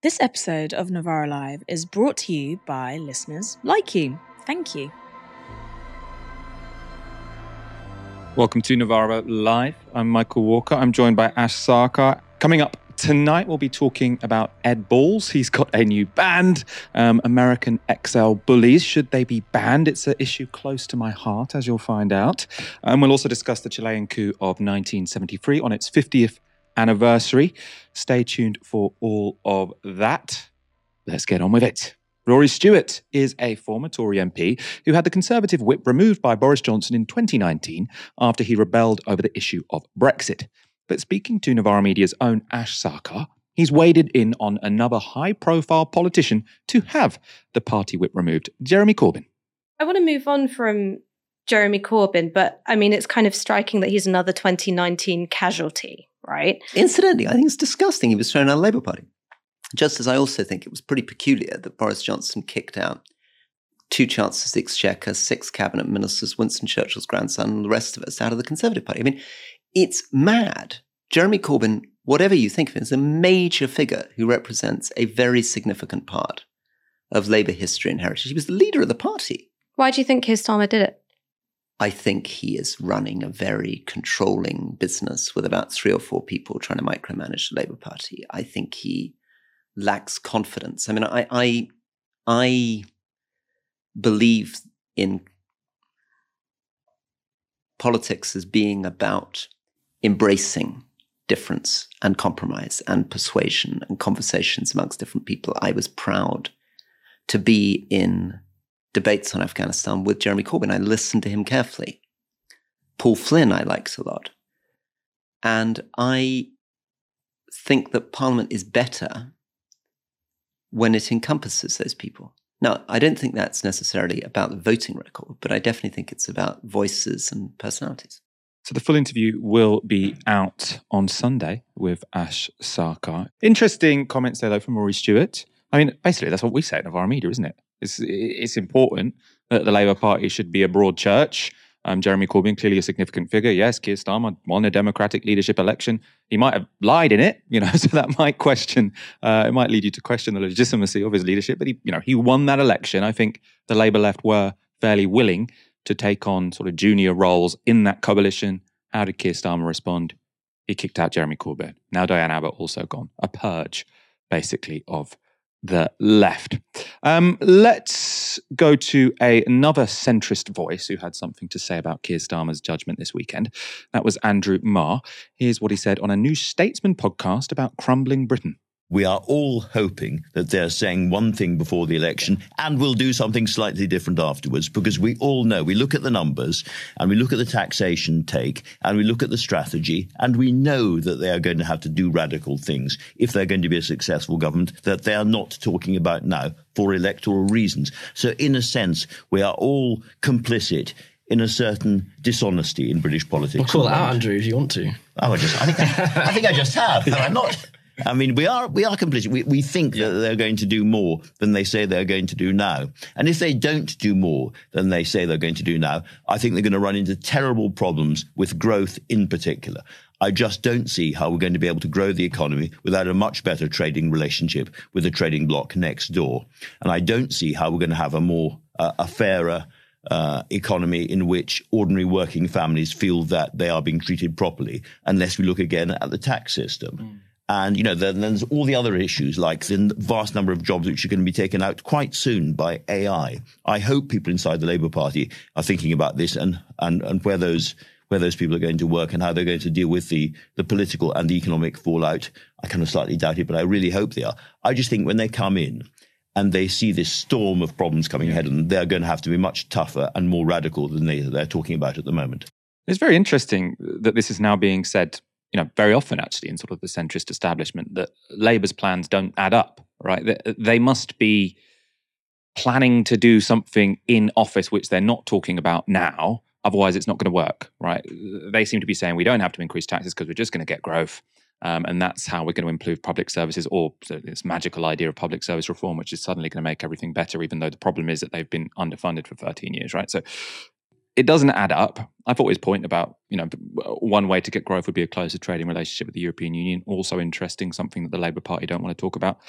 This episode of Novara Live is brought to you by listeners like you. Thank you. Welcome to Novara Live. I'm Michael Walker. I'm joined by Ash Sarkar. Coming up tonight, we'll be talking about Ed Balls. He's got a new band, um, American XL Bullies. Should they be banned? It's an issue close to my heart, as you'll find out. And we'll also discuss the Chilean coup of 1973 on its 50th anniversary. Stay tuned for all of that. Let's get on with it. Rory Stewart is a former Tory MP who had the Conservative whip removed by Boris Johnson in 2019 after he rebelled over the issue of Brexit. But speaking to Novara Media's own Ash Sarkar, he's waded in on another high profile politician to have the party whip removed, Jeremy Corbyn. I want to move on from Jeremy Corbyn, but I mean, it's kind of striking that he's another 2019 casualty, right? Incidentally, I think it's disgusting he was thrown out of the Labour Party. Just as I also think it was pretty peculiar that Boris Johnson kicked out two Chancellors of the Exchequer, six cabinet ministers, Winston Churchill's grandson, and the rest of us out of the Conservative Party. I mean, it's mad. Jeremy Corbyn, whatever you think of him, is a major figure who represents a very significant part of Labour history and heritage. He was the leader of the party. Why do you think Keir Starmer did it? I think he is running a very controlling business with about three or four people trying to micromanage the Labour Party. I think he lacks confidence. I mean, I I, I believe in politics as being about embracing difference and compromise and persuasion and conversations amongst different people. I was proud to be in debates on Afghanistan with Jeremy Corbyn. I listened to him carefully. Paul Flynn, I liked a lot. And I think that Parliament is better when it encompasses those people. Now, I don't think that's necessarily about the voting record, but I definitely think it's about voices and personalities. So the full interview will be out on Sunday with Ash Sarkar. Interesting comments there, though, from Rory Stewart. I mean, basically, that's what we say in our media, isn't it? It's, it's important that the Labour Party should be a broad church. Um, Jeremy Corbyn, clearly a significant figure. Yes, Keir Starmer won a democratic leadership election. He might have lied in it, you know, so that might question, uh, it might lead you to question the legitimacy of his leadership. But he, you know, he won that election. I think the Labour left were fairly willing to take on sort of junior roles in that coalition. How did Keir Starmer respond? He kicked out Jeremy Corbyn. Now Diane Abbott also gone. A purge, basically, of the left. Um, let's go to a, another centrist voice who had something to say about Keir Starmer's judgment this weekend. That was Andrew Marr. Here's what he said on a New Statesman podcast about crumbling Britain. We are all hoping that they're saying one thing before the election and will do something slightly different afterwards because we all know, we look at the numbers and we look at the taxation take and we look at the strategy and we know that they are going to have to do radical things if they're going to be a successful government that they are not talking about now for electoral reasons. So in a sense, we are all complicit in a certain dishonesty in British politics. Well, call it out, Andrew, if you want to. Oh, I just, I think I, I think I just have. I'm not. I mean, we are we are complicit. We we think that they're going to do more than they say they're going to do now. And if they don't do more than they say they're going to do now, I think they're going to run into terrible problems with growth in particular. I just don't see how we're going to be able to grow the economy without a much better trading relationship with the trading bloc next door. And I don't see how we're going to have a more uh, a fairer uh, economy in which ordinary working families feel that they are being treated properly, unless we look again at the tax system. Mm. And, you know, then there's all the other issues like the vast number of jobs which are going to be taken out quite soon by AI. I hope people inside the Labour Party are thinking about this and, and, and where those, where those people are going to work and how they're going to deal with the, the political and the economic fallout. I kind of slightly doubt it, but I really hope they are. I just think when they come in and they see this storm of problems coming ahead them, they're going to have to be much tougher and more radical than they, they're talking about at the moment. It's very interesting that this is now being said you know, very often actually in sort of the centrist establishment that Labour's plans don't add up, right? They, they must be planning to do something in office which they're not talking about now. Otherwise, it's not going to work, right? They seem to be saying we don't have to increase taxes because we're just going to get growth. Um, and that's how we're going to improve public services, or this magical idea of public service reform, which is suddenly going to make everything better, even though the problem is that they've been underfunded for 13 years, right? So it doesn't add up. I thought his point about, you know, one way to get growth would be a closer trading relationship with the European Union. Also interesting, something that the Labour Party don't want to talk about.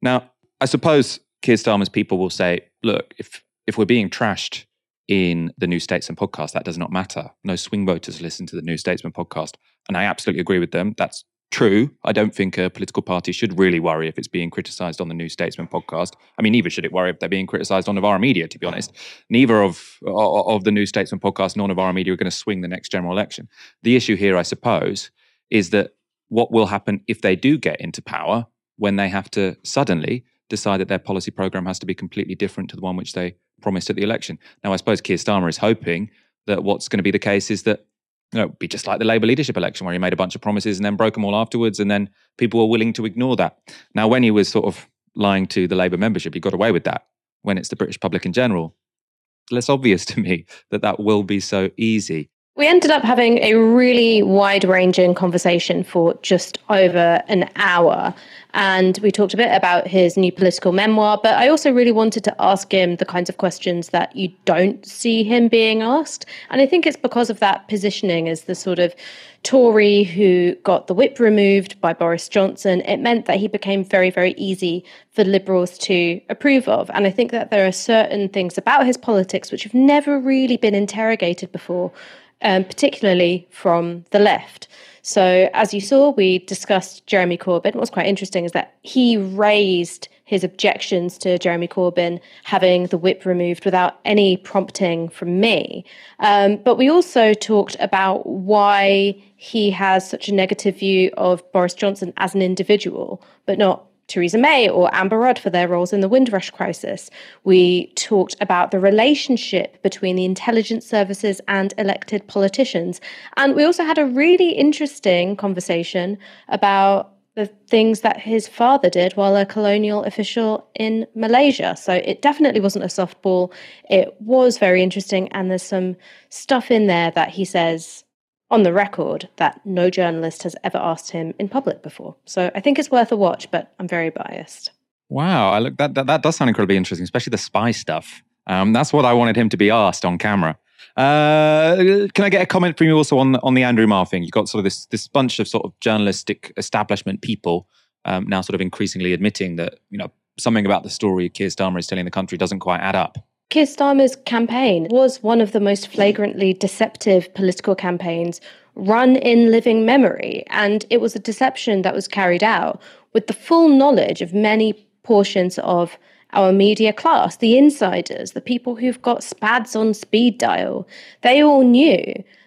Now, I suppose Keir Starmer's people will say, look, if if we're being trashed in the New Statesman podcast, that does not matter. No swing voters listen to the New Statesman podcast. And I absolutely agree with them. That's true. I don't think a political party should really worry if it's being criticised on the New Statesman podcast. I mean, neither should it worry if they're being criticised on Novara Media, to be honest. Neither of, of the New Statesman podcast nor Novara Media are going to swing the next general election. The issue here, I suppose, is that what will happen if they do get into power when they have to suddenly decide that their policy program has to be completely different to the one which they promised at the election. Now, I suppose Keir Starmer is hoping that what's going to be the case is that you know, be just like the Labour leadership election where he made a bunch of promises and then broke them all afterwards, and then people were willing to ignore that. Now, when he was sort of lying to the Labour membership, he got away with that. When it's the British public in general, less obvious to me that that will be so easy. We ended up having a really wide ranging conversation for just over an hour. And we talked a bit about his new political memoir, but I also really wanted to ask him the kinds of questions that you don't see him being asked. And I think it's because of that positioning as the sort of Tory who got the whip removed by Boris Johnson. It meant that he became very, very easy for Liberals to approve of. And I think that there are certain things about his politics which have never really been interrogated before um, particularly from the left. So, as you saw, we discussed Jeremy Corbyn. What's quite interesting is that he raised his objections to Jeremy Corbyn having the whip removed without any prompting from me. Um, but we also talked about why he has such a negative view of Boris Johnson as an individual, but not Theresa May or Amber Rudd for their roles in the Windrush crisis. We talked about the relationship between the intelligence services and elected politicians. And we also had a really interesting conversation about the things that his father did while a colonial official in Malaysia. So it definitely wasn't a softball. It was very interesting. And there's some stuff in there that he says on the record that no journalist has ever asked him in public before. So I think it's worth a watch, but I'm very biased. Wow, I look that, that that does sound incredibly interesting, especially the spy stuff. Um, that's what I wanted him to be asked on camera. Uh, can I get a comment from you also on on the Andrew Marr thing? You've got sort of this this bunch of sort of journalistic establishment people um, now sort of increasingly admitting that you know something about the story Keir Starmer is telling the country doesn't quite add up. Keir Starmer's campaign was one of the most flagrantly deceptive political campaigns run in living memory. And it was a deception that was carried out with the full knowledge of many portions of our media class, the insiders, the people who've got SPADs on speed dial. They all knew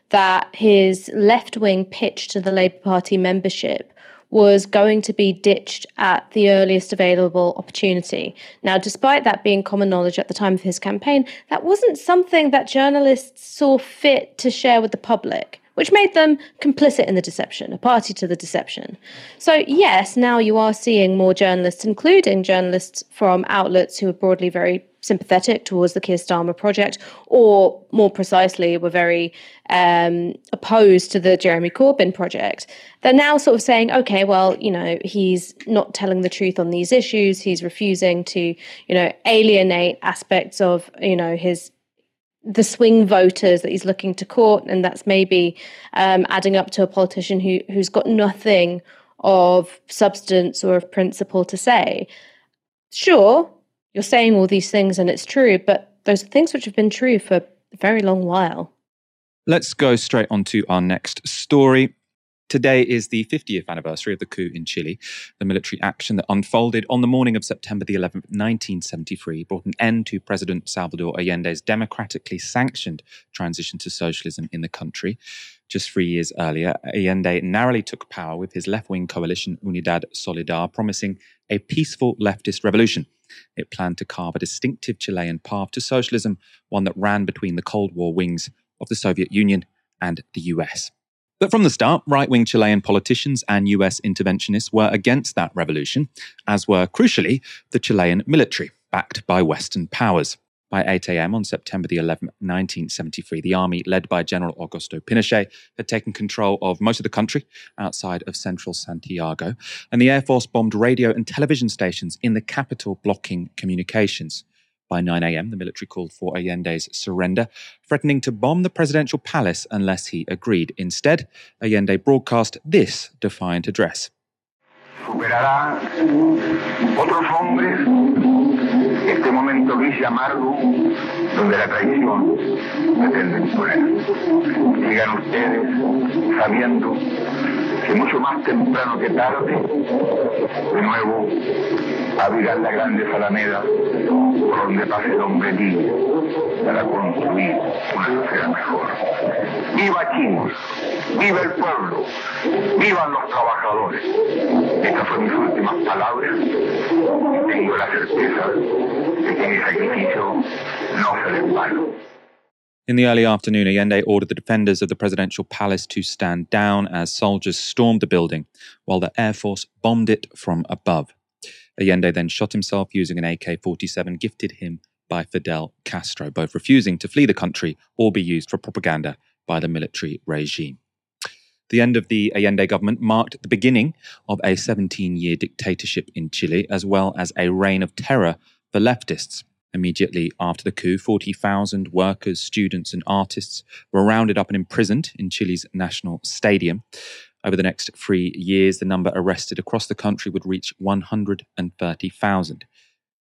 that his left wing pitch to the Labour Party membership was going to be ditched at the earliest available opportunity. Now, despite that being common knowledge at the time of his campaign, that wasn't something that journalists saw fit to share with the public which made them complicit in the deception, a party to the deception. So, yes, now you are seeing more journalists, including journalists from outlets who are broadly very sympathetic towards the Keir Starmer project, or more precisely, were very um, opposed to the Jeremy Corbyn project. They're now sort of saying, okay, well, you know, he's not telling the truth on these issues. He's refusing to, you know, alienate aspects of, you know, his the swing voters that he's looking to court, and that's maybe um, adding up to a politician who who's got nothing of substance or of principle to say. Sure, you're saying all these things and it's true, but those are things which have been true for a very long while. Let's go straight on to our next story. Today is the 50th anniversary of the coup in Chile. The military action that unfolded on the morning of September the 11th, 1973, brought an end to President Salvador Allende's democratically sanctioned transition to socialism in the country. Just three years earlier, Allende narrowly took power with his left wing coalition Unidad Solidar, promising a peaceful leftist revolution. It planned to carve a distinctive Chilean path to socialism, one that ran between the Cold War wings of the Soviet Union and the US. But from the start, right wing Chilean politicians and US interventionists were against that revolution, as were, crucially, the Chilean military, backed by Western powers. By 8 a.m. on September the 11th, 1973, the army, led by General Augusto Pinochet, had taken control of most of the country outside of central Santiago, and the Air Force bombed radio and television stations in the capital, blocking communications. By 9 a.m., the military called for Allende's surrender, threatening to bomb the presidential palace unless he agreed. Instead, Allende broadcast this defiant address. Este momento gris y amargo donde la traición pretende imponer. Sigan ustedes sabiendo que mucho más temprano que tarde, de nuevo abrirán las grandes alamedas por donde pase hombre libre para construir una sociedad mejor. ¡Viva Chile! ¡Viva el pueblo! ¡Vivan los trabajadores! Estas fueron mis últimas palabras tengo la certeza de que mi sacrificio no será en vano. In the early afternoon, Allende ordered the defenders of the presidential palace to stand down as soldiers stormed the building, while the Air Force bombed it from above. Allende then shot himself using an AK 47 gifted him by Fidel Castro, both refusing to flee the country or be used for propaganda by the military regime. The end of the Allende government marked the beginning of a 17 year dictatorship in Chile, as well as a reign of terror for leftists. Immediately after the coup, 40,000 workers, students, and artists were rounded up and imprisoned in Chile's national stadium. Over the next three years, the number arrested across the country would reach 130,000.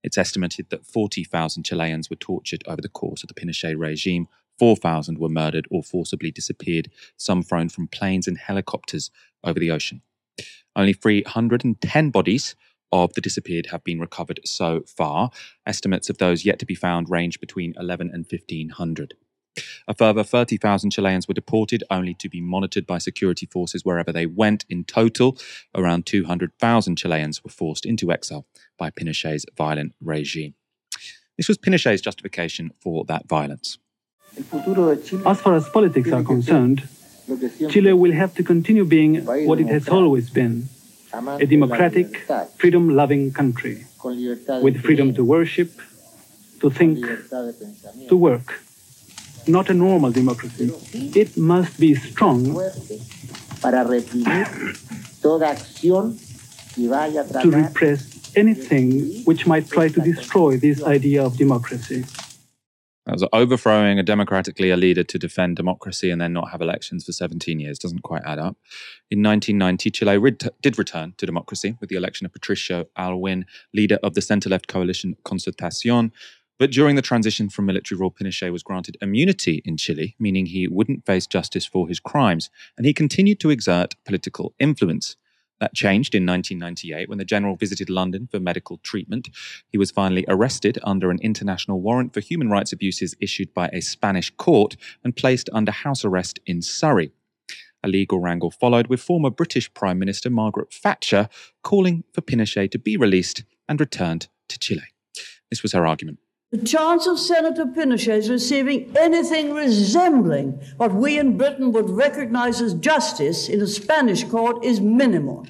It's estimated that 40,000 Chileans were tortured over the course of the Pinochet regime. 4,000 were murdered or forcibly disappeared, some thrown from planes and helicopters over the ocean. Only 310 bodies of the disappeared have been recovered so far. Estimates of those yet to be found range between 11 and 1,500. A further 30,000 Chileans were deported, only to be monitored by security forces wherever they went. In total, around 200,000 Chileans were forced into exile by Pinochet's violent regime. This was Pinochet's justification for that violence. As far as politics are concerned, Chile will have to continue being what it has always been a democratic, freedom loving country with freedom to worship, to think, to work. Not a normal democracy. It must be strong to repress anything which might try to destroy this idea of democracy. That was overthrowing a democratically a leader to defend democracy and then not have elections for 17 years. Doesn't quite add up. In 1990, Chile did return to democracy with the election of Patricio Aylwin, leader of the center left coalition Concertacion. But during the transition from military rule, Pinochet was granted immunity in Chile, meaning he wouldn't face justice for his crimes, and he continued to exert political influence. That changed in 1998 when the general visited London for medical treatment. He was finally arrested under an international warrant for human rights abuses issued by a Spanish court and placed under house arrest in Surrey. A legal wrangle followed with former British Prime Minister Margaret Thatcher calling for Pinochet to be released and returned to Chile. This was her argument. The chance of Senator Pinochet receiving anything resembling what we in Britain would recognize as justice in a Spanish court is minimal,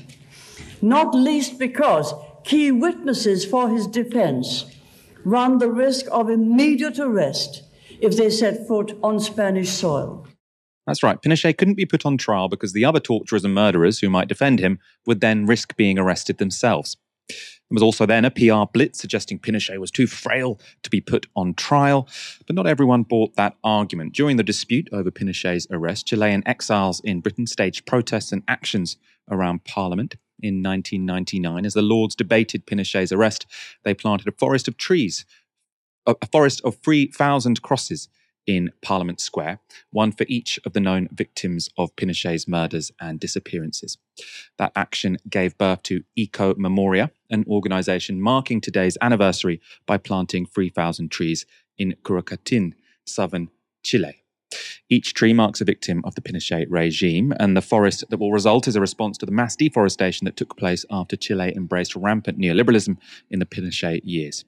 not least because key witnesses for his defense run the risk of immediate arrest if they set foot on Spanish soil. That's right. Pinochet couldn't be put on trial because the other torturers and murderers who might defend him would then risk being arrested themselves. There was also then a PR blitz suggesting Pinochet was too frail to be put on trial, but not everyone bought that argument. During the dispute over Pinochet's arrest, Chilean exiles in Britain staged protests and actions around Parliament. In 1999, as the Lords debated Pinochet's arrest, they planted a forest of trees, a forest of 3,000 crosses in Parliament Square, one for each of the known victims of Pinochet's murders and disappearances. That action gave birth to Eco Memoria, an organization marking today's anniversary by planting 3,000 trees in Curacautín, southern Chile. Each tree marks a victim of the Pinochet regime, and the forest that will result is a response to the mass deforestation that took place after Chile embraced rampant neoliberalism in the Pinochet years.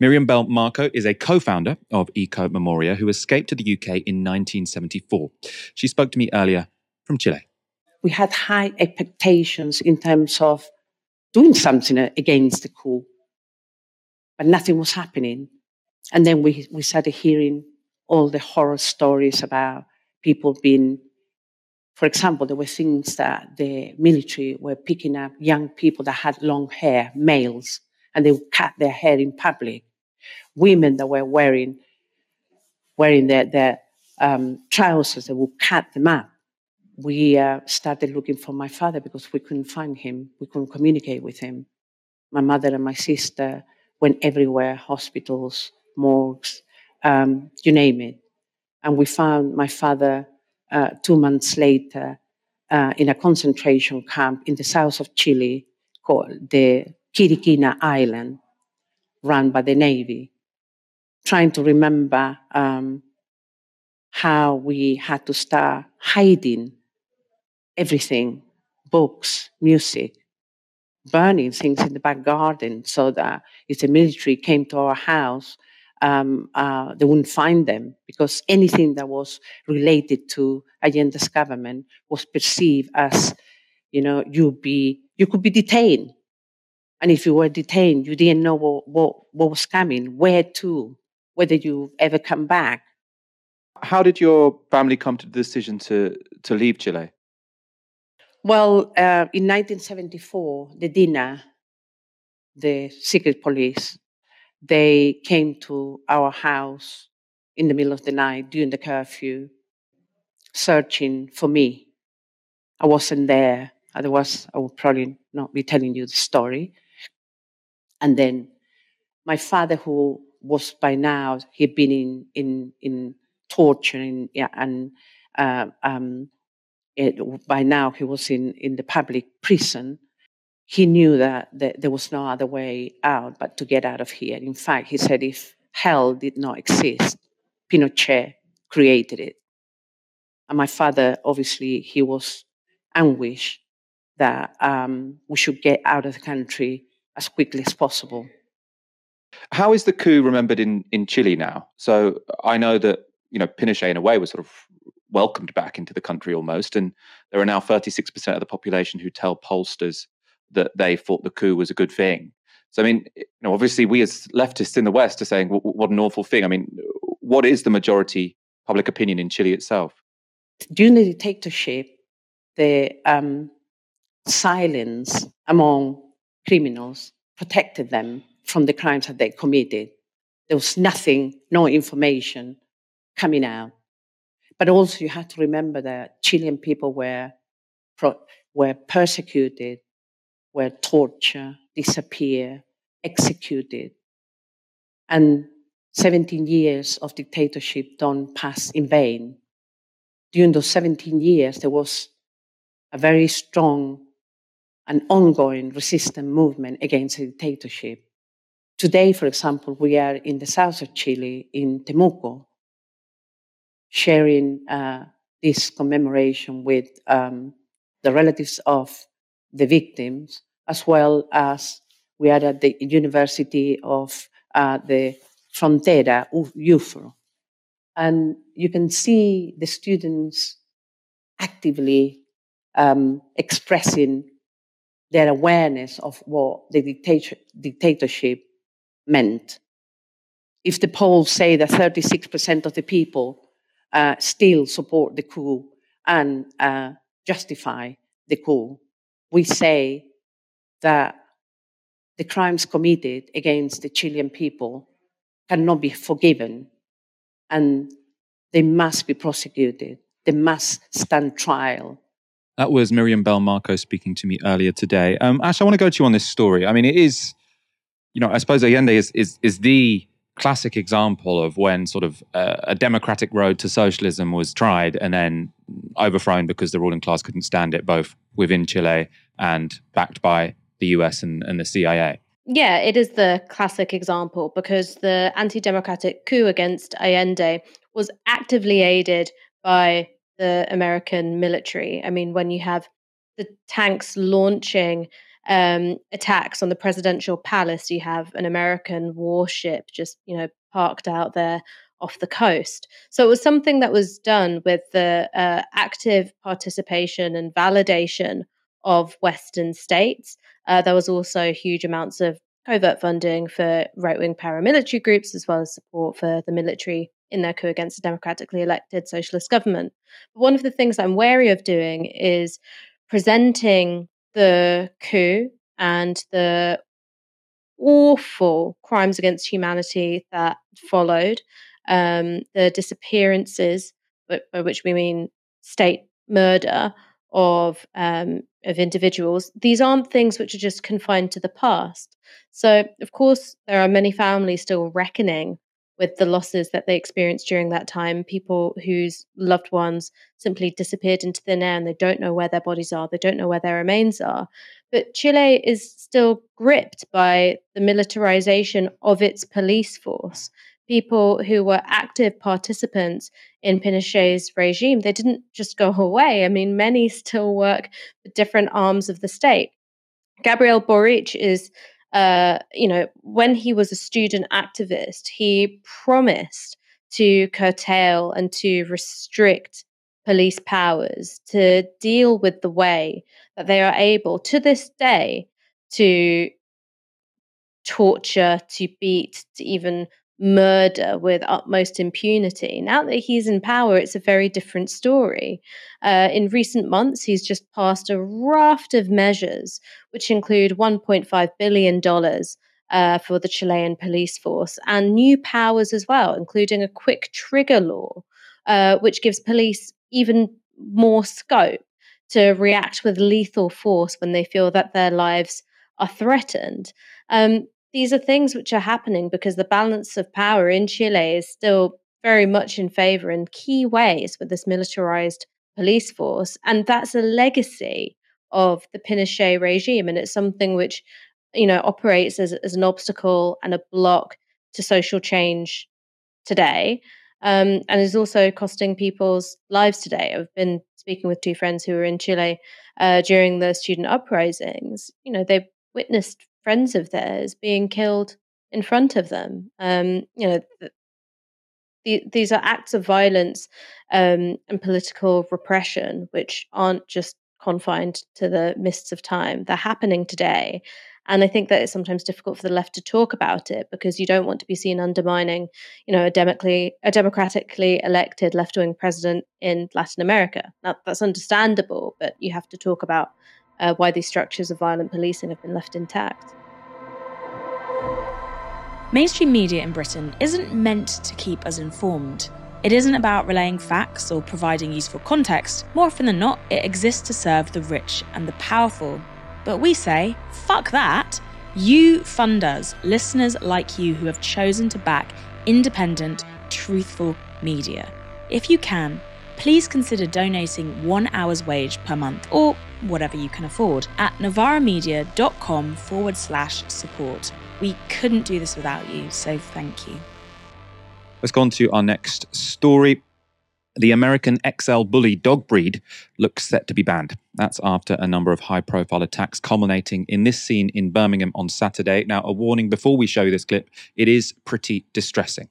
Miriam Bell Marco is a co founder of Eco Memoria who escaped to the UK in 1974. She spoke to me earlier from Chile. We had high expectations in terms of doing something against the coup, but nothing was happening. And then we, we started hearing all the horror stories about people being, for example, there were things that the military were picking up young people that had long hair, males, and they would cut their hair in public. women that were wearing wearing their, their um, trousers that would cut them up. We uh, started looking for my father because we couldn't find him. We couldn't communicate with him. My mother and my sister went everywhere hospitals, morgues, um, you name it. And we found my father uh, two months later uh, in a concentration camp in the south of Chile called the Quiriquina Island, run by the Navy, trying to remember um, how we had to start hiding everything books, music, burning things in the back garden so that if the military came to our house, um, uh, they wouldn't find them because anything that was related to Allende's government was perceived as, you know, you be you could be detained, and if you were detained, you didn't know what what, what was coming, where to, whether you ever come back. How did your family come to the decision to to leave Chile? Well, uh, in 1974, the DINA, the secret police, they came to our house in the middle of the night during the curfew, searching for me. I wasn't there. Otherwise, I would probably not be telling you the story. And then my father, who was by now, he'd been in, in, in torture and, yeah, and uh, um, it, by now he was in, in the public prison. He knew that, that there was no other way out but to get out of here. In fact, he said if hell did not exist, Pinochet created it. And my father, obviously, he was anguished that um, we should get out of the country as quickly as possible. How is the coup remembered in, in Chile now? So I know that you know Pinochet in a way was sort of welcomed back into the country almost. And there are now 36% of the population who tell pollsters that they thought the coup was a good thing. So, I mean, you know, obviously, we as leftists in the West are saying, what an awful thing. I mean, what is the majority public opinion in Chile itself? During the dictatorship, the um, silence among criminals protected them from the crimes that they committed. There was nothing, no information coming out. But also, you have to remember that Chilean people were, were persecuted, were tortured, disappeared, executed. And 17 years of dictatorship don't pass in vain. During those 17 years, there was a very strong and ongoing resistance movement against the dictatorship. Today, for example, we are in the south of Chile, in Temuco, sharing uh, this commemoration with um, the relatives of the victims, as well as we are at the University of uh, the Frontera, UFRO. And you can see the students actively um, expressing their awareness of what the dictatorship meant. If the polls say that 36% of the people uh, still support the coup and uh, justify the coup. We say that the crimes committed against the Chilean people cannot be forgiven and they must be prosecuted. They must stand trial. That was Miriam Belmarco speaking to me earlier today. Um, Ash, I want to go to you on this story. I mean, it is, you know, I suppose Allende is, is, is the classic example of when sort of uh, a democratic road to socialism was tried and then overthrown because the ruling class couldn't stand it, both within Chile and backed by the US and, and the CIA. Yeah, it is the classic example because the anti democratic coup against Allende was actively aided by the American military. I mean, when you have the tanks launching um, attacks on the presidential palace. You have an American warship just, you know, parked out there off the coast. So it was something that was done with the uh, active participation and validation of Western states. Uh, there was also huge amounts of covert funding for right wing paramilitary groups, as well as support for the military in their coup against a democratically elected socialist government. But one of the things I'm wary of doing is presenting the coup and the awful crimes against humanity that followed, um, the disappearances, by which we mean state murder of um, of individuals. These aren't things which are just confined to the past. So, of course, there are many families still reckoning with the losses that they experienced during that time. People whose loved ones simply disappeared into thin air and they don't know where their bodies are, they don't know where their remains are. But Chile is still gripped by the militarization of its police force. People who were active participants in Pinochet's regime, they didn't just go away. I mean, many still work for different arms of the state. Gabriel Boric is uh, you know, when he was a student activist, he promised to curtail and to restrict police powers to deal with the way that they are able to this day to torture, to beat, to even murder with utmost impunity. Now that he's in power, it's a very different story. Uh, in recent months, he's just passed a raft of measures, which include $1.5 billion. Uh, for the Chilean police force and new powers as well, including a quick trigger law, uh, which gives police even more scope to react with lethal force when they feel that their lives are threatened. Um, these are things which are happening because the balance of power in Chile is still very much in favor in key ways with this militarized police force. And that's a legacy of the Pinochet regime. And it's something which, you know, operates as, as an obstacle and a block to social change today. Um, and is also costing people's lives today. I've been speaking with two friends who were in Chile uh, during the student uprisings. You know, they witnessed friends of theirs being killed in front of them. Um, you know, the, these are acts of violence um, and political repression, which aren't just confined to the mists of time. They're happening today. And I think that it's sometimes difficult for the left to talk about it because you don't want to be seen undermining, you know, a democratically, a democratically elected left-wing president in Latin America. Now, that's understandable, but you have to talk about uh, why these structures of violent policing have been left intact. Mainstream media in Britain isn't meant to keep us informed. It isn't about relaying facts or providing useful context. More often than not, it exists to serve the rich and the powerful. But we say, fuck that. You fund us, listeners like you who have chosen to back independent, truthful media. If you can, please consider donating one hour's wage per month or whatever you can afford at novaramedia.com forward slash support. We couldn't do this without you, so thank you. Let's go on to our next story. The American XL Bully dog breed looks set to be banned. That's after a number of high profile attacks culminating in this scene in Birmingham on Saturday. Now, a warning before we show you this clip, it is pretty distressing.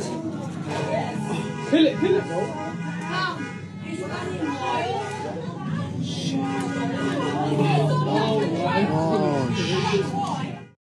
Kill it, it, bro.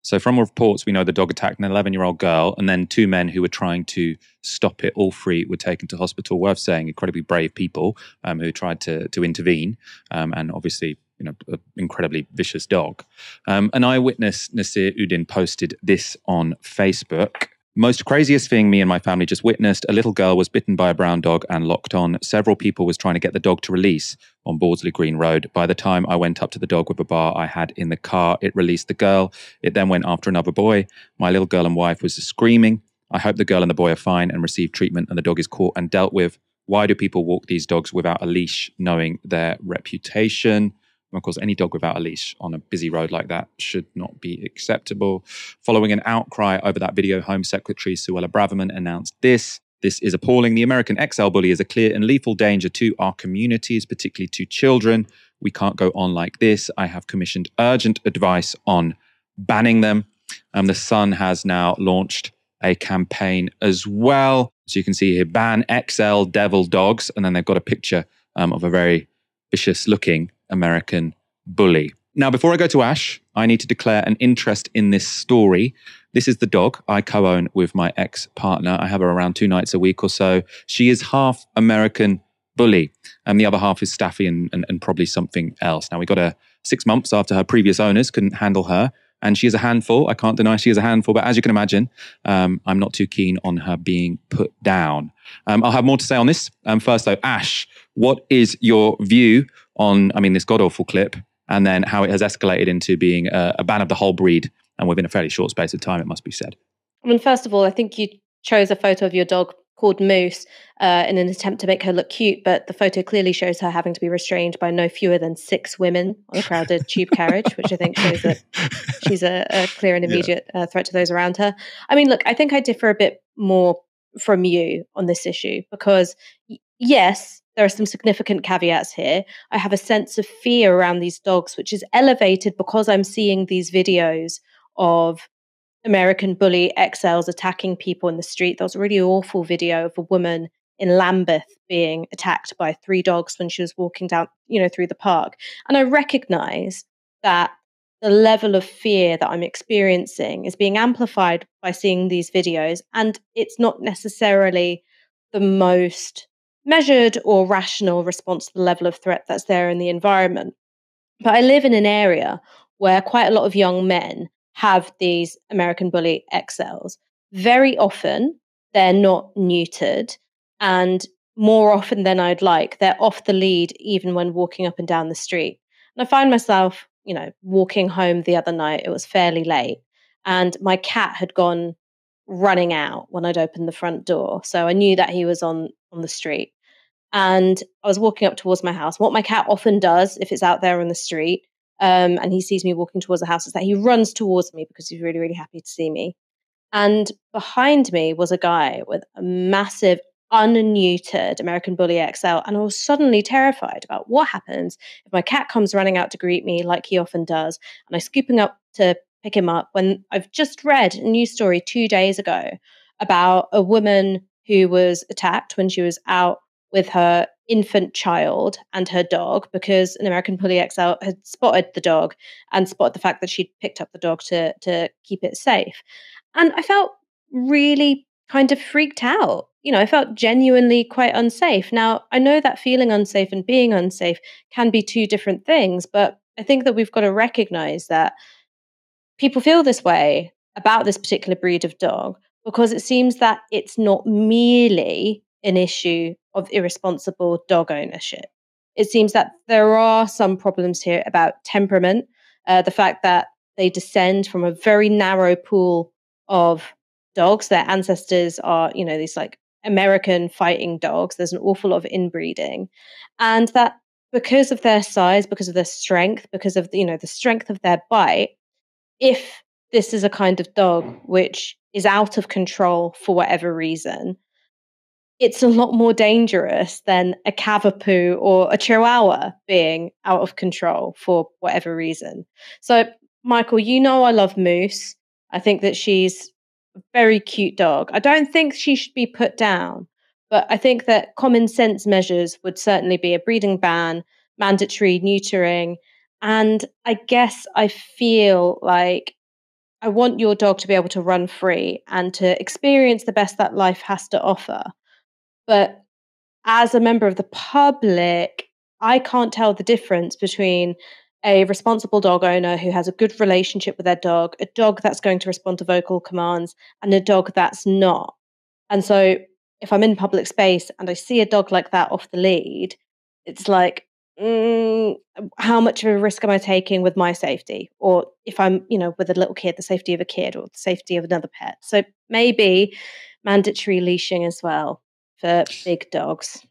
So, from reports, we know the dog attacked an 11 year old girl, and then two men who were trying to stop it. All three were taken to hospital. Worth saying, incredibly brave people um, who tried to to intervene, um, and obviously, you know, an incredibly vicious dog. Um, an eyewitness, Nasir Udin, posted this on Facebook. Most craziest thing me and my family just witnessed a little girl was bitten by a brown dog and locked on. Several people was trying to get the dog to release on Bordesley Green Road. By the time I went up to the dog with a bar I had in the car, it released the girl. It then went after another boy. My little girl and wife was screaming. I hope the girl and the boy are fine and receive treatment and the dog is caught and dealt with. Why do people walk these dogs without a leash, knowing their reputation? Of course, any dog without a leash on a busy road like that should not be acceptable. Following an outcry over that video, Home Secretary Suella Braverman announced this. This is appalling. The American XL bully is a clear and lethal danger to our communities, particularly to children. We can't go on like this. I have commissioned urgent advice on banning them. Um, the Sun has now launched a campaign as well. So you can see here ban XL devil dogs. And then they've got a picture um, of a very vicious looking American bully. Now, before I go to Ash, I need to declare an interest in this story. This is the dog I co own with my ex partner. I have her around two nights a week or so. She is half American bully, and the other half is Staffy and, and, and probably something else. Now, we got her six months after her previous owners couldn't handle her. And she is a handful. I can't deny she is a handful. But as you can imagine, um, I'm not too keen on her being put down. Um, I'll have more to say on this. Um, first, though, Ash, what is your view on, I mean, this god awful clip and then how it has escalated into being a, a ban of the whole breed and within a fairly short space of time, it must be said. I mean, first of all, I think you chose a photo of your dog called Moose uh, in an attempt to make her look cute, but the photo clearly shows her having to be restrained by no fewer than six women on a crowded tube carriage, which I think shows that she's a, a clear and immediate yeah. uh, threat to those around her. I mean, look, I think I differ a bit more from you on this issue because, yes, there are some significant caveats here. I have a sense of fear around these dogs, which is elevated because I'm seeing these videos of American bully XLs attacking people in the street. There was a really awful video of a woman in Lambeth being attacked by three dogs when she was walking down, you know, through the park. And I recognize that the level of fear that I'm experiencing is being amplified by seeing these videos. And it's not necessarily the most measured or rational response to the level of threat that's there in the environment. But I live in an area where quite a lot of young men have these American Bully XLs. Very often, they're not neutered, and more often than I'd like, they're off the lead even when walking up and down the street. And I find myself, you know, walking home the other night, it was fairly late, and my cat had gone running out when I'd opened the front door. So I knew that he was on on the street. And I was walking up towards my house. What my cat often does if it's out there on the street um, and he sees me walking towards the house is that he runs towards me because he's really, really happy to see me. And behind me was a guy with a massive, unneutered American Bully XL. And I was suddenly terrified about what happens if my cat comes running out to greet me like he often does. And I'm scooping up to pick him up when I've just read a news story two days ago about a woman who was attacked when she was out with her infant child and her dog because an American Bully XL had spotted the dog and spotted the fact that she'd picked up the dog to to keep it safe. And I felt really kind of freaked out. You know, I felt genuinely quite unsafe. Now, I know that feeling unsafe and being unsafe can be two different things, but I think that we've got to recognize that people feel this way about this particular breed of dog because it seems that it's not merely an issue of irresponsible dog ownership. It seems that there are some problems here about temperament, uh, the fact that they descend from a very narrow pool of dogs. Their ancestors are, you know, these like American fighting dogs. There's an awful lot of inbreeding. And that because of their size, because of their strength, because of, you know, the strength of their bite, if this is a kind of dog which is out of control for whatever reason, it's a lot more dangerous than a cavapoo or a chihuahua being out of control for whatever reason. So, Michael, you know I love Moose. I think that she's a very cute dog. I don't think she should be put down, but I think that common sense measures would certainly be a breeding ban, mandatory neutering. And I guess I feel like I want your dog to be able to run free and to experience the best that life has to offer. But as a member of the public, I can't tell the difference between a responsible dog owner who has a good relationship with their dog, a dog that's going to respond to vocal commands, and a dog that's not. And so if I'm in public space and I see a dog like that off the lead, it's like, mm, how much of a risk am I taking with my safety? Or if I'm, you know, with a little kid, the safety of a kid or the safety of another pet. So maybe mandatory leashing as well for big dogs.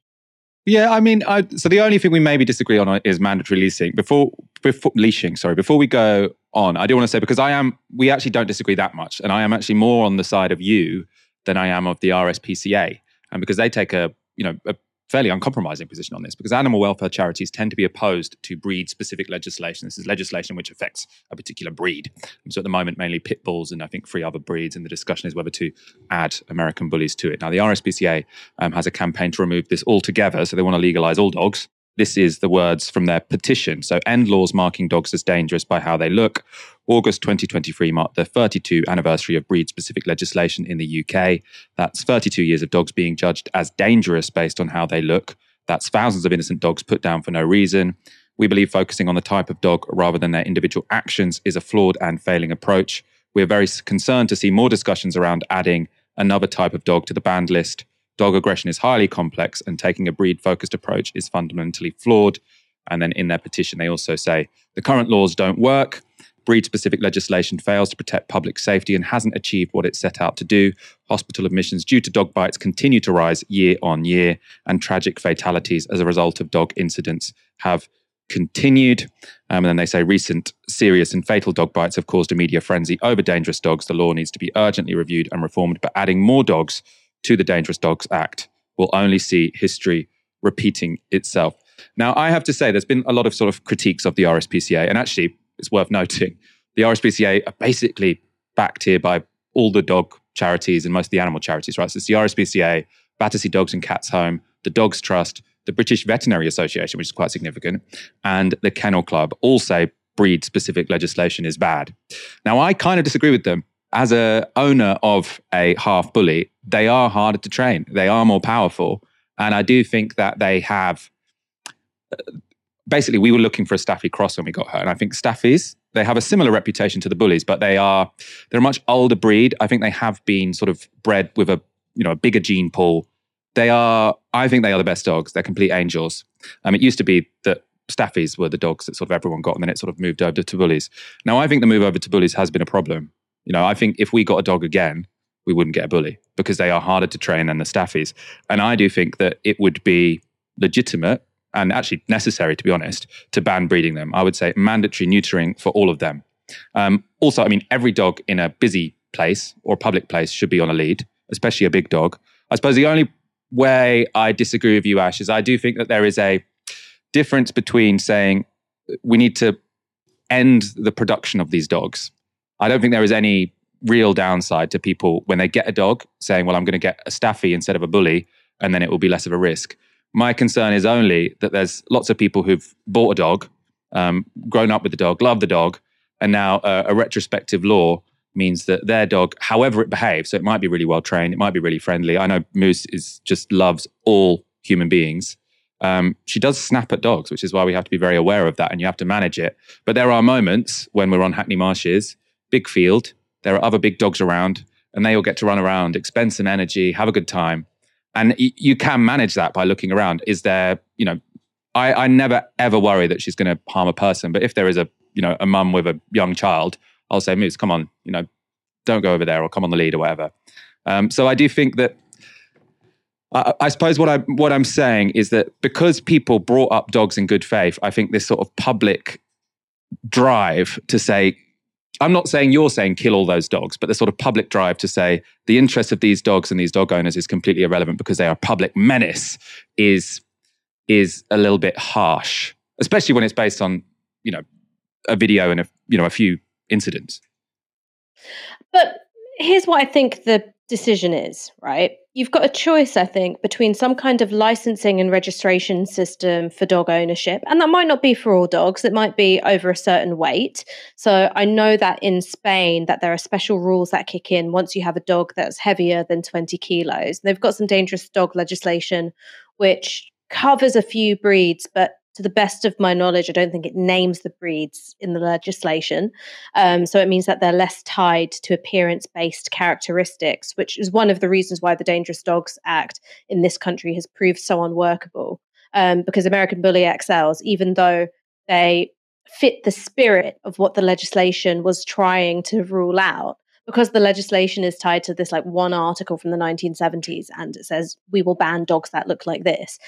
Yeah, I mean, I, so the only thing we maybe disagree on uh, is mandatory leashing. Before, before leashing, sorry, before we go on, I do want to say because I am, we actually don't disagree that much, and I am actually more on the side of you than I am of the RSPCA, and because they take a, you know, a fairly uncompromising position on this because animal welfare charities tend to be opposed to breed specific legislation. This is legislation which affects a particular breed. So at the moment, mainly pit bulls and I think three other breeds. And the discussion is whether to add American bullies to it. Now, the RSPCA um, has a campaign to remove this altogether. So they want to legalize all dogs. This is the words from their petition. So, end laws marking dogs as dangerous by how they look. August 2023 marked the 32 anniversary of breed specific legislation in the UK. That's 32 years of dogs being judged as dangerous based on how they look. That's thousands of innocent dogs put down for no reason. We believe focusing on the type of dog rather than their individual actions is a flawed and failing approach. We're very concerned to see more discussions around adding another type of dog to the banned list dog aggression is highly complex and taking a breed focused approach is fundamentally flawed. And then in their petition, they also say the current laws don't work. Breed specific legislation fails to protect public safety and hasn't achieved what it set out to do. Hospital admissions due to dog bites continue to rise year on year, and tragic fatalities as a result of dog incidents have continued. Um, and then they say recent serious and fatal dog bites have caused a media frenzy over dangerous dogs. The law needs to be urgently reviewed and reformed, but adding more dogs to the Dangerous Dogs Act will only see history repeating itself. Now, I have to say, there's been a lot of sort of critiques of the RSPCA, and actually, it's worth noting the RSPCA are basically backed here by all the dog charities and most of the animal charities, right? So it's the RSPCA, Battersea Dogs and Cats Home, the Dogs Trust, the British Veterinary Association, which is quite significant, and the Kennel Club all say breed specific legislation is bad. Now, I kind of disagree with them as a owner of a half bully, they are harder to train. They are more powerful, and I do think that they have. Basically, we were looking for a Staffy cross when we got her, and I think Staffies they have a similar reputation to the bullies, but they are they're a much older breed. I think they have been sort of bred with a you know a bigger gene pool. They are, I think, they are the best dogs. They're complete angels. Um, it used to be that Staffies were the dogs that sort of everyone got, and then it sort of moved over to bullies. Now, I think the move over to bullies has been a problem you know, I think if we got a dog again, we wouldn't get a bully because they are harder to train than the staffies. And I do think that it would be legitimate and actually necessary, to be honest, to ban breeding them. I would say mandatory neutering for all of them. Um, also, I mean, every dog in a busy place or public place should be on a lead, especially a big dog. I suppose the only way I disagree with you, Ash, is I do think that there is a difference between saying we need to end the production of these dogs I don't think there is any real downside to people when they get a dog saying, well, I'm going to get a staffy instead of a bully, and then it will be less of a risk. My concern is only that there's lots of people who've bought a dog, um, grown up with the dog, love the dog, and now uh, a retrospective law means that their dog, however it behaves, so it might be really well trained, it might be really friendly. I know Moose is just loves all human beings. Um, she does snap at dogs, which is why we have to be very aware of that, and you have to manage it. But there are moments when we're on Hackney Marshes big field. There are other big dogs around, and they all get to run around, expend some energy, have a good time. And y- you can manage that by looking around. Is there, you know, I, I never ever worry that she's going to harm a person. But if there is a, you know, a mum with a young child, I'll say, Moose, come on, you know, don't go over there or come on the lead or whatever. Um, so I do think that I, suppose what I what I'm saying is that because people brought up dogs in good faith, I think this sort of public drive to say I'm not saying you're saying kill all those dogs, but the sort of public drive to say the interest of these dogs and these dog owners is completely irrelevant because they are a public menace is is a little bit harsh, especially when it's based on you know a video and a you know a few incidents. But here's what I think the decision is, right? You've got a choice, I think, between some kind of licensing and registration system for dog ownership. And that might not be for all dogs, it might be over a certain weight. So I know that in Spain that there are special rules that kick in once you have a dog that's heavier than 20 kilos. They've got some dangerous dog legislation which covers a few breeds, but to the best of my knowledge, I don't think it names the breeds in the legislation. Um, so it means that they're less tied to appearance based characteristics, which is one of the reasons why the Dangerous Dogs Act in this country has proved so unworkable. Um, because American Bully XLs, even though they fit the spirit of what the legislation was trying to rule out, because the legislation is tied to this like one article from the 1970s and it says we will ban dogs that look like this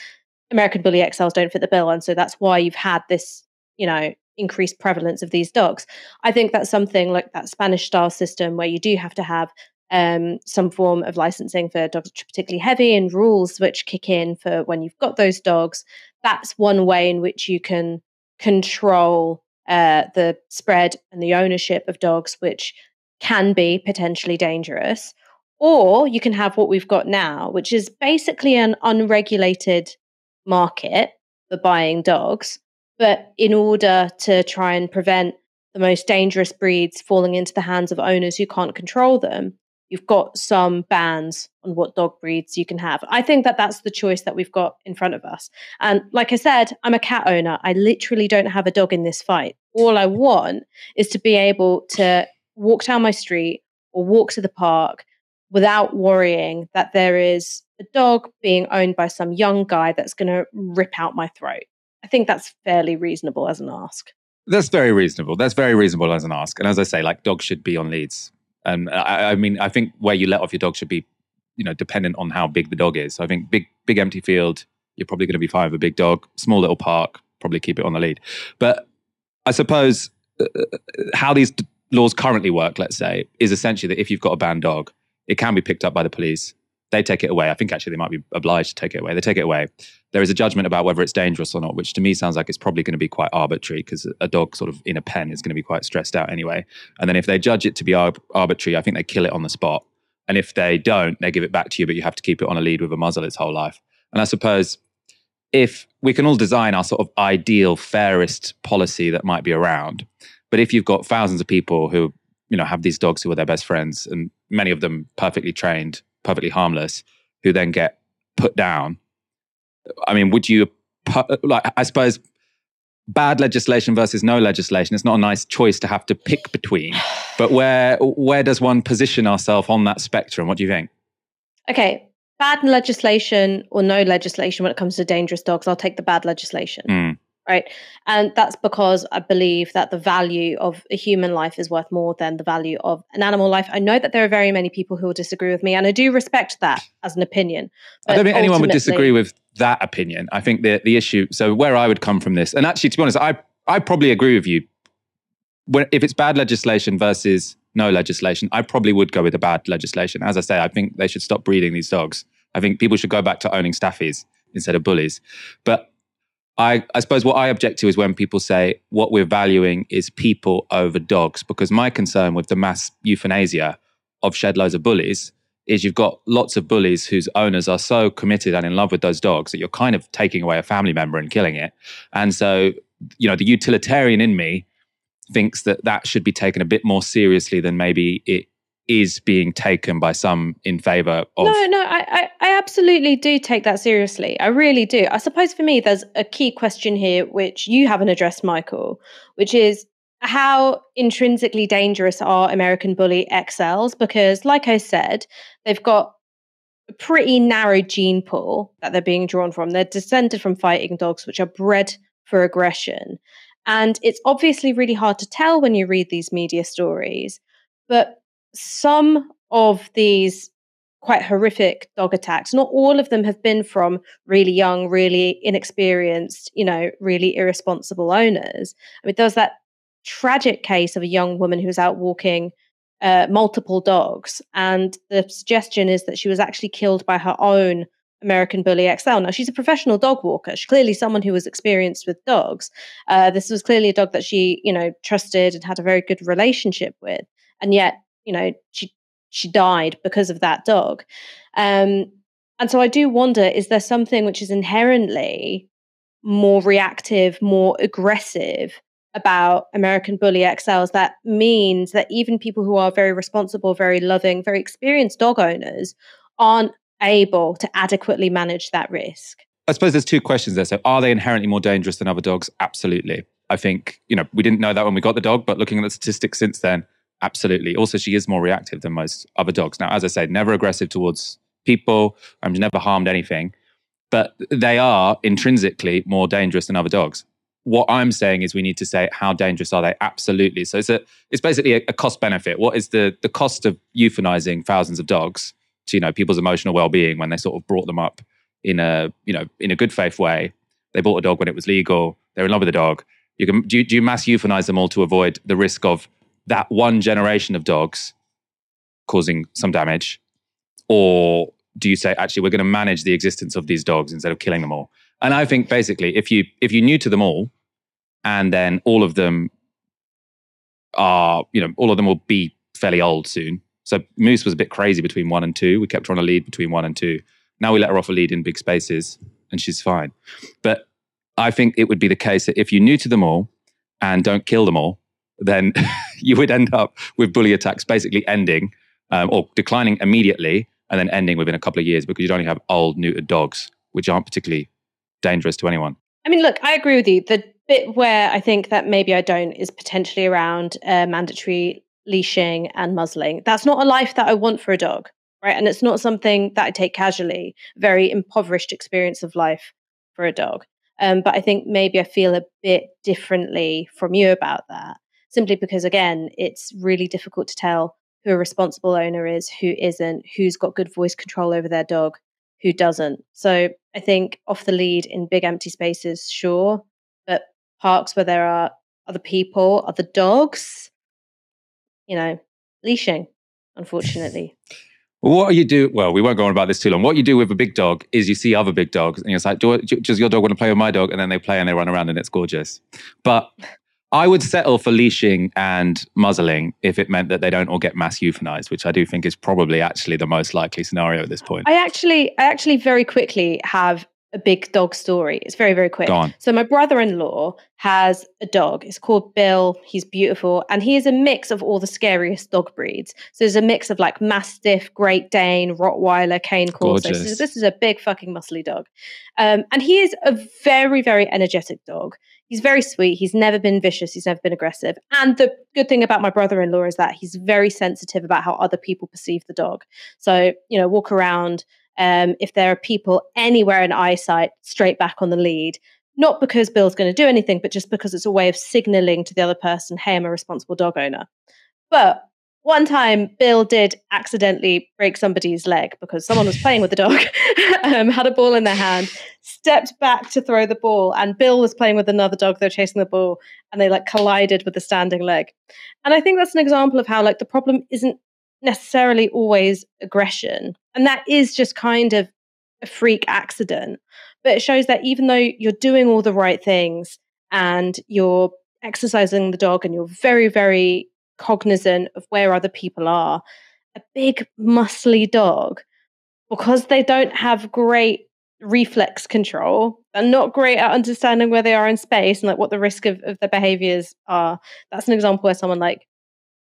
American Bully XLs don't fit the bill. And so that's why you've had this, you know, increased prevalence of these dogs. I think that's something like that Spanish style system where you do have to have um, some form of licensing for dogs particularly heavy and rules which kick in for when you've got those dogs. That's one way in which you can control uh, the spread and the ownership of dogs, which can be potentially dangerous. Or you can have what we've got now, which is basically an unregulated market for buying dogs. But in order to try and prevent the most dangerous breeds falling into the hands of owners who can't control them, you've got some bans on what dog breeds you can have. I think that that's the choice that we've got in front of us. And like I said, I'm a cat owner. I literally don't have a dog in this fight. All I want is to be able to walk down my street or walk to the park without worrying that there is a dog being owned by some young guy that's going to rip out my throat. I think that's fairly reasonable as an ask. That's very reasonable. That's very reasonable as an ask. And as I say, like dogs should be on leads. And I, I mean, I think where you let off your dog should be, you know, dependent on how big the dog is. So I think big, big empty field, you're probably going to be fine with a big dog. Small little park, probably keep it on the lead. But I suppose uh, uh how these d- laws currently work, let's say, is essentially that if you've got a banned dog, it can be picked up by the police. They take it away. I think actually they might be obliged to take it away. They take it away. There is a judgment about whether it's dangerous or not, which to me sounds like it's probably going to be quite arbitrary because a dog sort of in a pen is going to be quite stressed out anyway. And then if they judge it to be arbitrary, I think they kill it on the spot. And if they don't, they give it back to you, but you have to keep it on a lead with a muzzle its whole life. And I suppose if we can all design our sort of ideal, fairest policy that might be around, but if you've got thousands of people who you know have these dogs who are their best friends and many of them perfectly trained perfectly harmless who then get put down. I mean would you like i suppose bad legislation versus no legislation it's not a nice choice to have to pick between but where where does one position ourselves on that spectrum? What do you think? Okay bad legislation or no legislation when it comes to dangerous dogs i'll take the bad legislation. Mm right? And that's because I believe that the value of a human life is worth more than the value of an animal life. I know that there are very many people who will disagree with me, and I do respect that as an opinion. I don't think anyone would disagree with that opinion. I think the the issue. So where I would come from this, and actually, to be honest, I I probably agree with you. When, if it's bad legislation versus no legislation, I probably would go with the bad legislation. As I say, I think they should stop breeding these dogs. I think people should go back to owning staffies instead of bullies. But I, I suppose what I object to is when people say what we're valuing is people over dogs, because my concern with the mass euthanasia of shed loads of bullies is you've got lots of bullies whose owners are so committed and in love with those dogs that you're kind of taking away a family member and killing it. And so, you know, the utilitarian in me thinks that that should be taken a bit more seriously than maybe it is being taken by some in favor of no no I, I, I absolutely do take that seriously. I really do. I suppose for me there's a key question here which you haven't addressed michael which is how intrinsically dangerous are american bully xls because like i said they've got a pretty narrow gene pool that they're being drawn from. They're descended from fighting dogs which are bred for aggression. And it's obviously really hard to tell when you read these media stories but some of these quite horrific dog attacks, not all of them have been from really young, really inexperienced, you know, really irresponsible owners. I mean, there was that tragic case of a young woman who was out walking uh, multiple dogs, and the suggestion is that she was actually killed by her own American Bully XL. Now, she's a professional dog walker. She's clearly someone who was experienced with dogs. Uh, this was clearly a dog that she, you know, trusted and had a very good relationship with. And yet, you know she she died because of that dog um, and so i do wonder is there something which is inherently more reactive more aggressive about american bully xls that means that even people who are very responsible very loving very experienced dog owners aren't able to adequately manage that risk I suppose there's two questions there. So, are they inherently more dangerous than other dogs? Absolutely. I think, you know, we didn't know that when we got the dog, but looking at the statistics since then, Absolutely. Also, she is more reactive than most other dogs. Now, as I said, never aggressive towards people. I'm um, never harmed anything, but they are intrinsically more dangerous than other dogs. What I'm saying is we need to say how dangerous are they? Absolutely. So it's a it's basically a, a cost benefit. What is the the cost of euthanizing thousands of dogs to you know people's emotional well being when they sort of brought them up in a you know in a good faith way? They bought a dog when it was legal. They're in love with the dog. You can do, do you mass euthanize them all to avoid the risk of that one generation of dogs causing some damage? Or do you say, actually, we're going to manage the existence of these dogs instead of killing them all? And I think basically, if you if you're new to them all, and then all of them are, you know, all of them will be fairly old soon. So Moose was a bit crazy between one and two. We kept her on a lead between one and two. Now we let her off a lead in big spaces, and she's fine. But I think it would be the case that if you're new to them all and don't kill them all, then you would end up with bully attacks basically ending um, or declining immediately and then ending within a couple of years because you'd only have old neutered dogs, which aren't particularly dangerous to anyone. I mean, look, I agree with you. The bit where I think that maybe I don't is potentially around uh, mandatory leashing and muzzling. That's not a life that I want for a dog, right? And it's not something that I take casually. Very impoverished experience of life for a dog. Um, but I think maybe I feel a bit differently from you about that, simply because, again, it's really difficult to tell who a responsible owner is, who isn't, who's got good voice control over their dog, who doesn't. So I think off the lead in big empty spaces, sure, but parks where there are other people, other dogs, you know, leashing, unfortunately. What you do, well, we won't go on about this too long. What you do with a big dog is you see other big dogs and you're like, do, does your dog want to play with my dog? And then they play and they run around and it's gorgeous. But I would settle for leashing and muzzling if it meant that they don't all get mass euthanized, which I do think is probably actually the most likely scenario at this point. I actually, I actually very quickly have a big dog story. It's very, very quick. So my brother-in-law has a dog. It's called Bill. He's beautiful. And he is a mix of all the scariest dog breeds. So there's a mix of like Mastiff, Great Dane, Rottweiler, Cane Corso. So this is a big fucking muscly dog. Um, and he is a very, very energetic dog. He's very sweet. He's never been vicious. He's never been aggressive. And the good thing about my brother in law is that he's very sensitive about how other people perceive the dog. So, you know, walk around. Um, if there are people anywhere in eyesight, straight back on the lead, not because Bill's going to do anything, but just because it's a way of signaling to the other person, hey, I'm a responsible dog owner. But one time, Bill did accidentally break somebody's leg because someone was playing with the dog, um, had a ball in their hand, stepped back to throw the ball, and Bill was playing with another dog. They're chasing the ball, and they like collided with the standing leg. And I think that's an example of how like the problem isn't necessarily always aggression, and that is just kind of a freak accident. But it shows that even though you're doing all the right things and you're exercising the dog and you're very, very cognizant of where other people are, a big, muscly dog, because they don't have great reflex control and not great at understanding where they are in space and like what the risk of, of their behaviors are. That's an example where someone like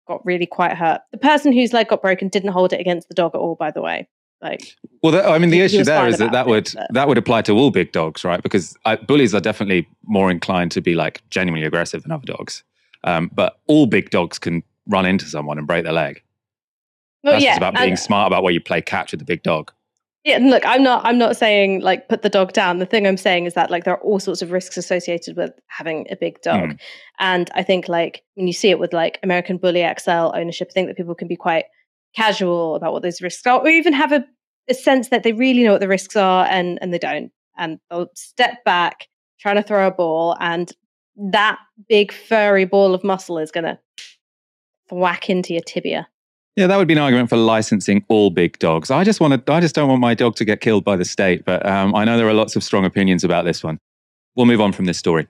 got really quite hurt. The person whose leg got broken didn't hold it against the dog at all, by the way. Like Well, that, I mean, the He- he issue there is that that would that would apply to all big dogs, right? Because I, bullies are definitely more inclined to be like genuinely aggressive than other dogs. Um, but all big dogs can run into someone and break their leg. well, That's yeah, just about being and- smart about where you play catch with the big dog. Yeah, and look, I'm not I'm not saying like put the dog down. The thing I'm saying is that like there are all sorts of risks associated with having a big dog. Mm. And I think like when you see it with like American Bully XL ownership, I think that people can be quite casual about what those risks are, or even have a, a sense that they really know what the risks are and and they don't. And they'll step back trying to throw a ball and that big furry ball of muscle is gonna whack into your tibia. Yeah, that would be an argument for licensing all big dogs. I just want to, I just don't want my dog to get killed by the state. But um, I know there are lots of strong opinions about this one. We'll move on from this story.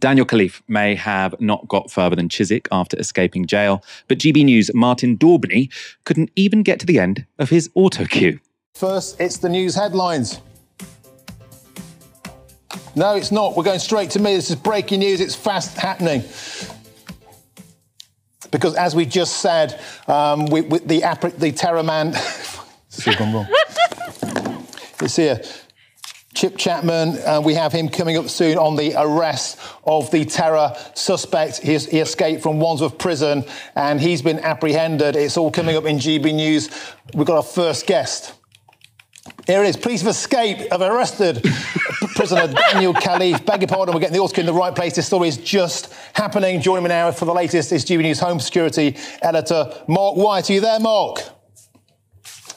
Daniel Khalife may have not got further than Chiswick after escaping jail, but GB News' Martin Daubney couldn't even get to the end of his auto cue. First, it's the news headlines. No, it's not. We're going straight to me. This is breaking news. It's fast happening. Because as we just said, um, we, we, the, Apri- the terror man. gone wrong. it's here. Chip Chapman, uh, we have him coming up soon on the arrest of the terror suspect. He, he escaped from Wandsworth Prison and he's been apprehended. It's all coming up in GB News. We've got our first guest. Here it is. Police have escaped, have arrested prisoner Daniel Khalife. Beg your pardon, we're getting the audio in the right place. This story is just happening. Joining me now for the latest is GB News Home Security editor Mark White. Are you there, Mark?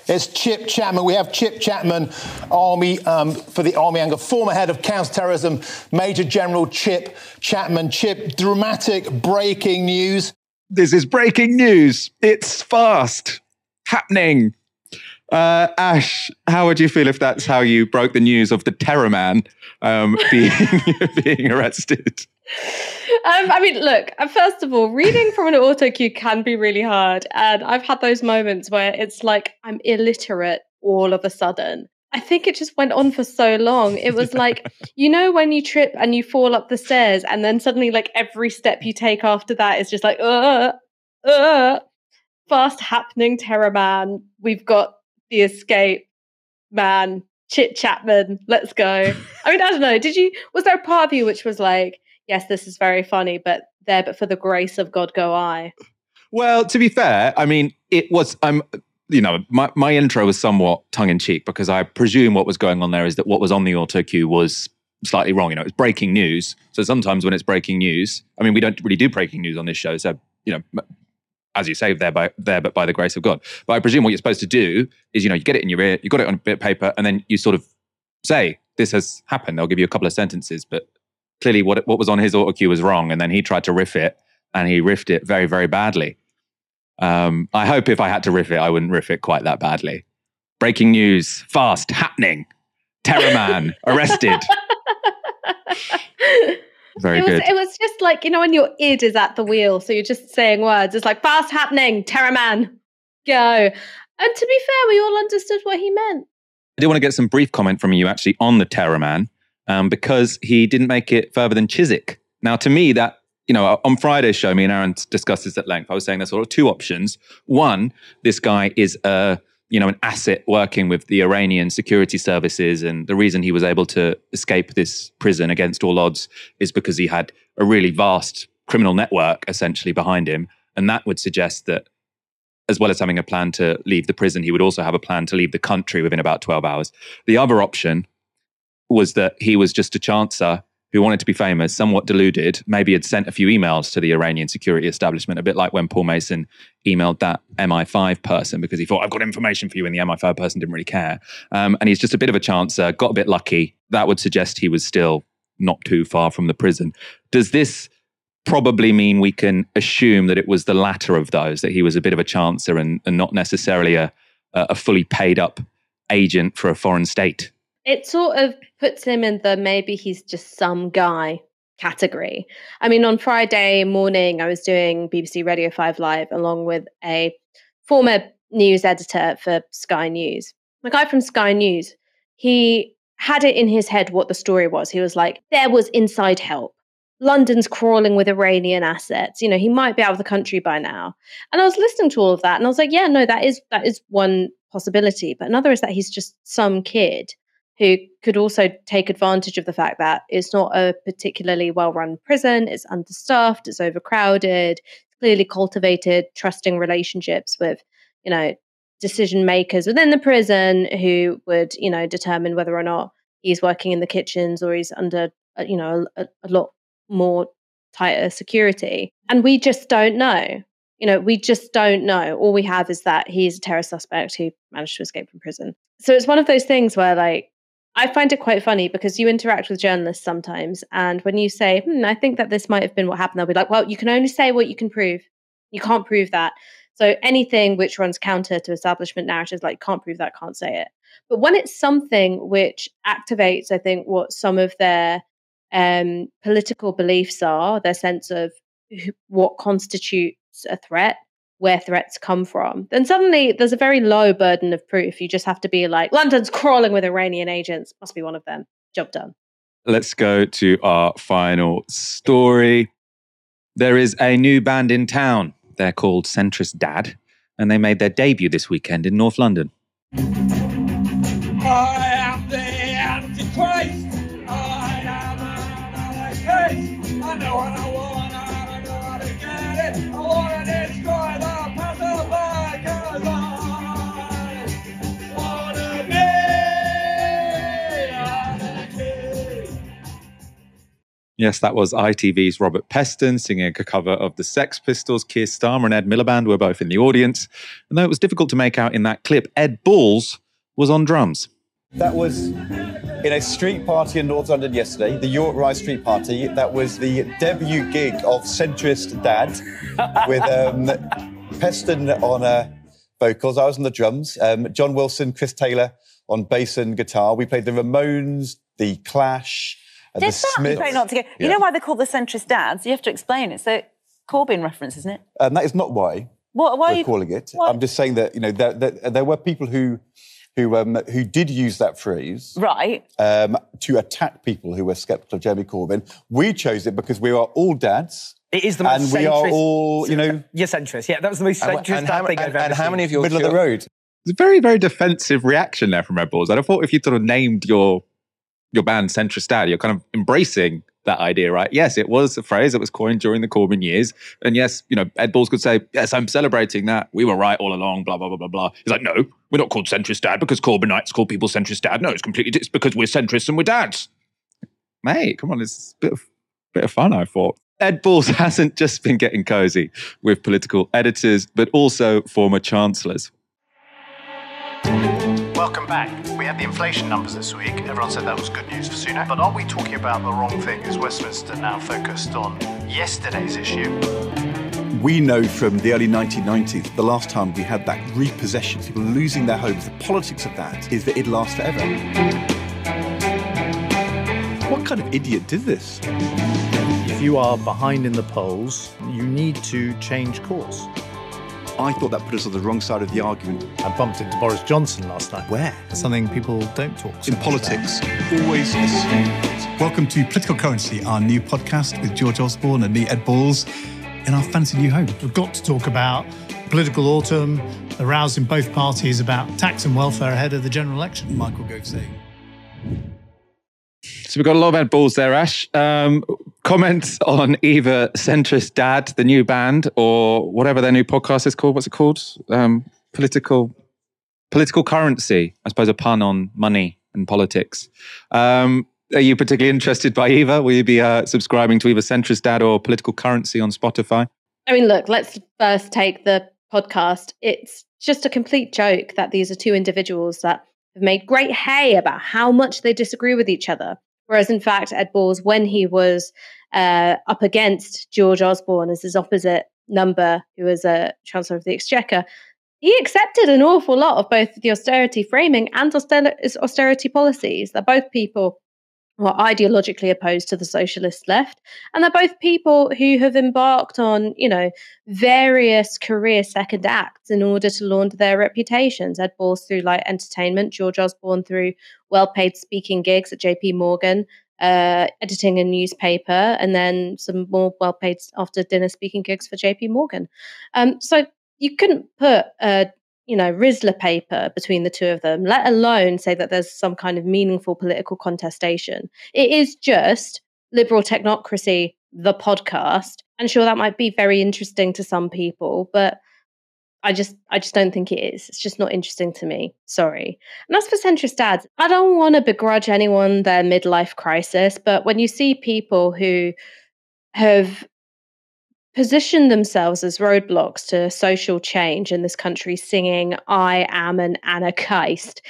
It's Chip Chapman. We have Chip Chapman, Army um, for the Army Anger, former head of counterterrorism, Major General Chip Chapman. Chip, dramatic breaking news. This is breaking news. It's fast happening. Uh, Ash, how would you feel if that's how you broke the news of the terror man um, being, being arrested? Um, I mean, look, uh, first of all, reading from an auto cue can be really hard. And I've had those moments where it's like I'm illiterate all of a sudden. I think it just went on for so long. It was like, you know, when you trip and you fall up the stairs, and then suddenly, like, every step you take after that is just like, uh, uh, fast happening terror man. We've got the escape man, Chit Chapman. Let's go. I mean, I don't know. Did you, was there a part of you which was like, yes, this is very funny, but there, but for the grace of God go I? Well, to be fair, I mean, it was. I'm. You know, my, my intro was somewhat tongue in cheek because I presume what was going on there is that what was on the auto cue was slightly wrong. You know, it's breaking news. So sometimes when it's breaking news, I mean, we don't really do breaking news on this show. So you know, as you say, there by there, but by the grace of God. But I presume what you're supposed to do is, you know, you get it in your ear, you got it on a bit of paper, and then you sort of say, "This has happened." They'll give you a couple of sentences, but clearly, what what was on his auto cue was wrong, and then he tried to riff it, and he riffed it very, very badly. Um, I hope if I had to riff it, I wouldn't riff it quite that badly. Breaking news, fast, happening. Terror man arrested. Very it was, good. It was just like, you know, when your id is at the wheel, so you're just saying words. It's like fast happening, terror man, go. And to be fair, we all understood what he meant. I do want to get some brief comment from you actually on the Terror Man um, because he didn't make it further than Chiswick. Now, to me, that, you know, on Friday's show, me and Aaron discussed this at length. I was saying there's sort of two options. One, this guy is a, you know, an asset working with the Iranian security services. And the reason he was able to escape this prison against all odds is because he had a really vast criminal network essentially behind him. And that would suggest that as well as having a plan to leave the prison, he would also have a plan to leave the country within about 12 hours. The other option was that he was just a chancer who wanted to be famous, somewhat deluded, maybe had sent a few emails to the Iranian security establishment, a bit like when Paul Mason emailed that MI5 person because he thought, I've got information for you, and the MI5 person didn't really care. Um, and he's just a bit of a chancer, got a bit lucky. That would suggest he was still not too far from the prison. Does this probably mean we can assume that it was the latter of those, that he was a bit of a chancer and, and not necessarily a, a fully paid up agent for a foreign state? It sort of puts him in the maybe he's just some guy category. I mean, on Friday morning, I was doing BBC Radio 5 Live along with a former news editor for Sky News. The guy from Sky News, he had it in his head what the story was. He was like, there was inside help. London's crawling with Iranian assets. You know, he might be out of the country by now. And I was listening to all of that and I was like, yeah, no, that is that is one possibility. But another is that he's just some kid who could also take advantage of the fact that it's not a particularly well run prison, it's understaffed, it's overcrowded, clearly cultivated trusting relationships with, you know, decision makers within the prison who would, you know, determine whether or not he's working in the kitchens or he's under, uh, you know, a, a lot more tighter security. And we just don't know. You know, we just don't know. All we have is that he's a terror suspect who managed to escape from prison. So it's one of those things where, like, I find it quite funny because you interact with journalists sometimes. And when you say, hmm, I think that this might have been what happened, they'll be like, well, you can only say what you can prove. You can't prove that. So anything which runs counter to establishment narratives, like, can't prove that, can't say it. But when it's something which activates, I think, what some of their um, political beliefs are, their sense of what constitutes a threat, where threats come from, then suddenly there's a very low burden of proof. You just have to be like, London's crawling with Iranian agents, must be one of them. Job done. Let's go to our final story. There is a new band in town. They're called Centrist Dad, and they made their debut this weekend in North London. I am Yes, that was ITV's Robert Peston singing a cover of the Sex Pistols. Keir Starmer and Ed Miliband were both in the audience. And though it was difficult to make out in that clip, Ed Balls was on drums. That was in a street party in North London yesterday, the York Rise Street Party. That was the debut gig of Centrist Dad with um, Peston on uh, vocals. I was on the drums. Um, John Wilson, Chris Taylor on bass and guitar. We played the Ramones, the Clash, and Did the that Smiths. very not to go. You Yeah. know why they're called the centrist dads? You have to explain it. So Corbyn reference, isn't it? And that is not why What? Why are we're you calling it. What? I'm just saying that you know there, there, there were people who who um, who did use that phrase Right. um, to attack people who were sceptical of Jeremy Corbyn. We chose it because we are all dads. It is the most and we are all, you know, You're centrist. Yeah, that was the most centrist and dad how- thing and- I've ever and how many of your middle of the road. It's a very, very defensive reaction there from Red Balls. And I thought if you'd sort of named your your band Centrist Dad, you're kind of embracing that idea, right? Yes, it was a phrase that was coined during the Corbyn years. And yes, you know, Ed Balls could say, Yes, I'm celebrating that. We were right all along, blah, blah, blah, blah, blah. He's like, No, we're not called Centrist Dad because Corbynites call people Centrist Dad. No, it's completely it's because we're centrists and we're dads. Mate, come on, it's a bit of bit of fun, I thought. Ed Balls hasn't just been getting cozy with political editors, but also former chancellors. Welcome back. We had the inflation numbers this week. Everyone said that was good news for Sunak. But are we talking about the wrong thing? Is Westminster now focused on yesterday's issue? We know from the early 1990s, the last time we had that repossession, people losing their homes, the politics of that is that it lasts forever. What kind of idiot did this? If you are behind in the polls, you need to change course. I thought that put us on the wrong side of the argument. I bumped into Boris Johnson last night. Where? Something people don't talk so In much politics, about. always assume. Welcome to Political Currency, our new podcast with George Osborne and me, Ed Balls, in our fancy new home. We've got to talk about political autumn, the rows in both parties about tax and welfare ahead of the general election. Michael Gove saying. So we've got a lot of Ed Balls there, Ash. Um, comments on either Centrist Dad, the new band, or whatever their new podcast is called. What's it called? Um, political political currency. I suppose a pun on money and politics. Um, are you particularly interested by either? Will you be uh, subscribing to either Centrist Dad or Political Currency on Spotify? I mean, look, let's first take the podcast. It's just a complete joke that these are two individuals that have made great hay about how much they disagree with each other. Whereas, in fact, Ed Balls, when he was uh, up against George Osborne as his opposite number, who was a Chancellor of the Exchequer, he accepted an awful lot of both the austerity framing and austerity policies. They're both people who are ideologically opposed to the socialist left, and they're both people who have embarked on, you know, various career second acts in order to launder their reputations. Ed Balls through light entertainment, George Osborne through well-paid speaking gigs at J.P. Morgan, uh, editing a newspaper, and then some more well-paid after dinner speaking gigs for J.P. Morgan. Um, so you couldn't put a you know Rizla paper between the two of them, let alone say that there's some kind of meaningful political contestation. It is just liberal technocracy, the podcast. And sure, that might be very interesting to some people, but I just I just don't think it is. It's just not interesting to me. Sorry. And as for centrist dads, I don't want to begrudge anyone their midlife crisis, but when you see people who have positioned themselves as roadblocks to social change in this country singing I am an anarchist,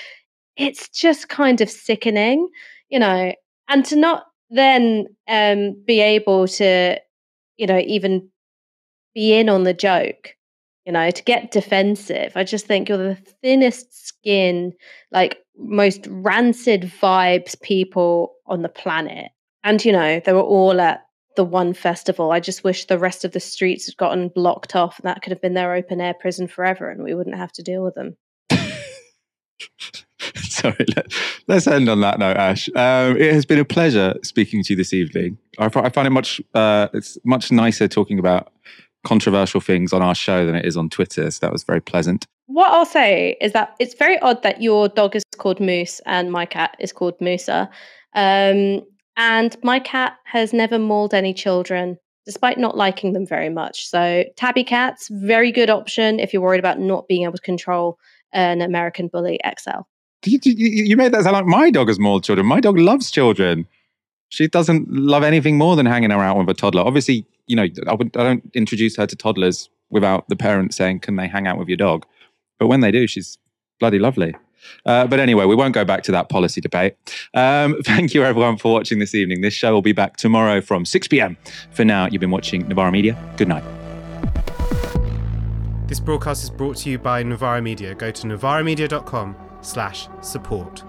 it's just kind of sickening, you know, and to not then um, be able to, you know, even be in on the joke you know, to get defensive. I just think you're the thinnest skin, like most rancid vibes people on the planet. And, you know, they were all at the one festival. I just wish the rest of the streets had gotten blocked off and that could have been their open air prison forever and we wouldn't have to deal with them. Sorry, let, us end on that note, Ash. Um, it has been a pleasure speaking to you this evening. I, I find it much uh, it's much nicer talking about controversial things on our show than it is on Twitter. So that was very pleasant. What I'll say is that it's very odd that your dog is called Moose and my cat is called Musa. Um, and my cat has never mauled any children, despite not liking them very much. So, tabby cats, very good option if you're worried about not being able to control an American Bully XL. You, you, you made that sound like my dog has mauled children. My dog loves children. She doesn't love anything more than hanging around with a toddler. Obviously, you know, I, would, I don't introduce her to toddlers without the parents saying, "Can they hang out with your dog?" But when they do, she's bloody lovely. Uh, but anyway, we won't go back to that policy debate. Um, thank you, everyone, for watching this evening. This show will be back tomorrow from 6 p.m. For now, you've been watching Novara Media. Good night. This broadcast is brought to you by Novara Media. Go to novaramedia.com slash support.